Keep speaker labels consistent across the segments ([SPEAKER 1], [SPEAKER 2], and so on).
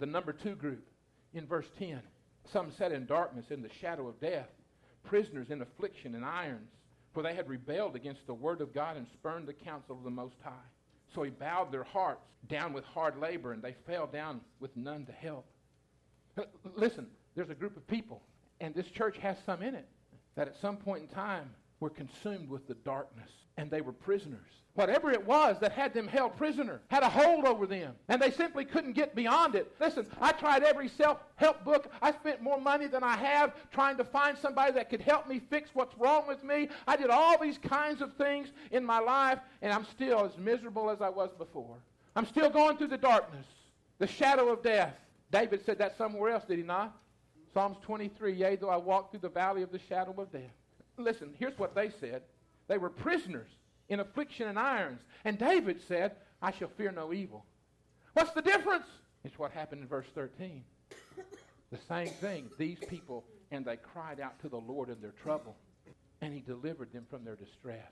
[SPEAKER 1] the number two group in verse 10. Some sat in darkness in the shadow of death, prisoners in affliction and irons, for they had rebelled against the word of God and spurned the counsel of the Most High. So he bowed their hearts down with hard labor, and they fell down with none to help. Listen, there's a group of people, and this church has some in it, that at some point in time were consumed with the darkness, and they were prisoners. Whatever it was that had them held prisoner had a hold over them, and they simply couldn't get beyond it. Listen, I tried every self help book. I spent more money than I have trying to find somebody that could help me fix what's wrong with me. I did all these kinds of things in my life, and I'm still as miserable as I was before. I'm still going through the darkness, the shadow of death. David said that somewhere else, did he not? Psalms 23 Yea, though I walk through the valley of the shadow of death. Listen, here's what they said they were prisoners in affliction and irons. And David said, I shall fear no evil. What's the difference? It's what happened in verse 13. The same thing. These people, and they cried out to the Lord in their trouble, and he delivered them from their distress.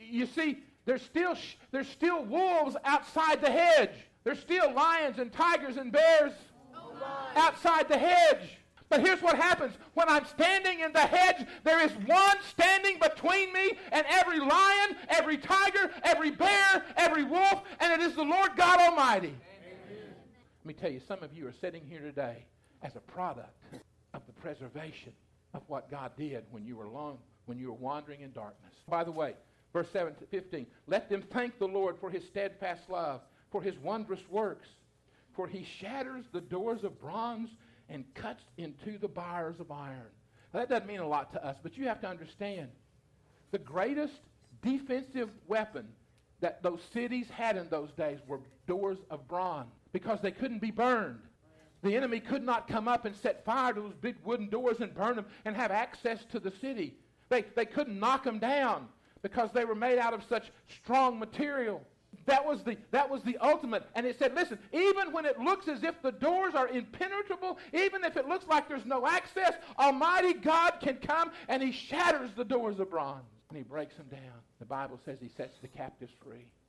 [SPEAKER 1] You see, there's still, there's still wolves outside the hedge. There's still lions and tigers and bears oh outside the hedge. But here's what happens. When I'm standing in the hedge, there is one standing between me and every lion, every tiger, every bear, every wolf, and it is the Lord God Almighty. Amen. Let me tell you, some of you are sitting here today as a product of the preservation of what God did when you were long, when you were wandering in darkness. By the way, verse 7 to 15, let them thank the Lord for his steadfast love, for his wondrous works. For he shatters the doors of bronze and cuts into the bars of iron. Now, that doesn't mean a lot to us, but you have to understand the greatest defensive weapon that those cities had in those days were doors of bronze because they couldn't be burned. The enemy could not come up and set fire to those big wooden doors and burn them and have access to the city. They, they couldn't knock them down because they were made out of such strong material. That was the that was the ultimate. And it said, listen, even when it looks as if the doors are impenetrable, even if it looks like there's no access, Almighty God can come and he shatters the doors of bronze and he breaks them down. The Bible says he sets the captives free.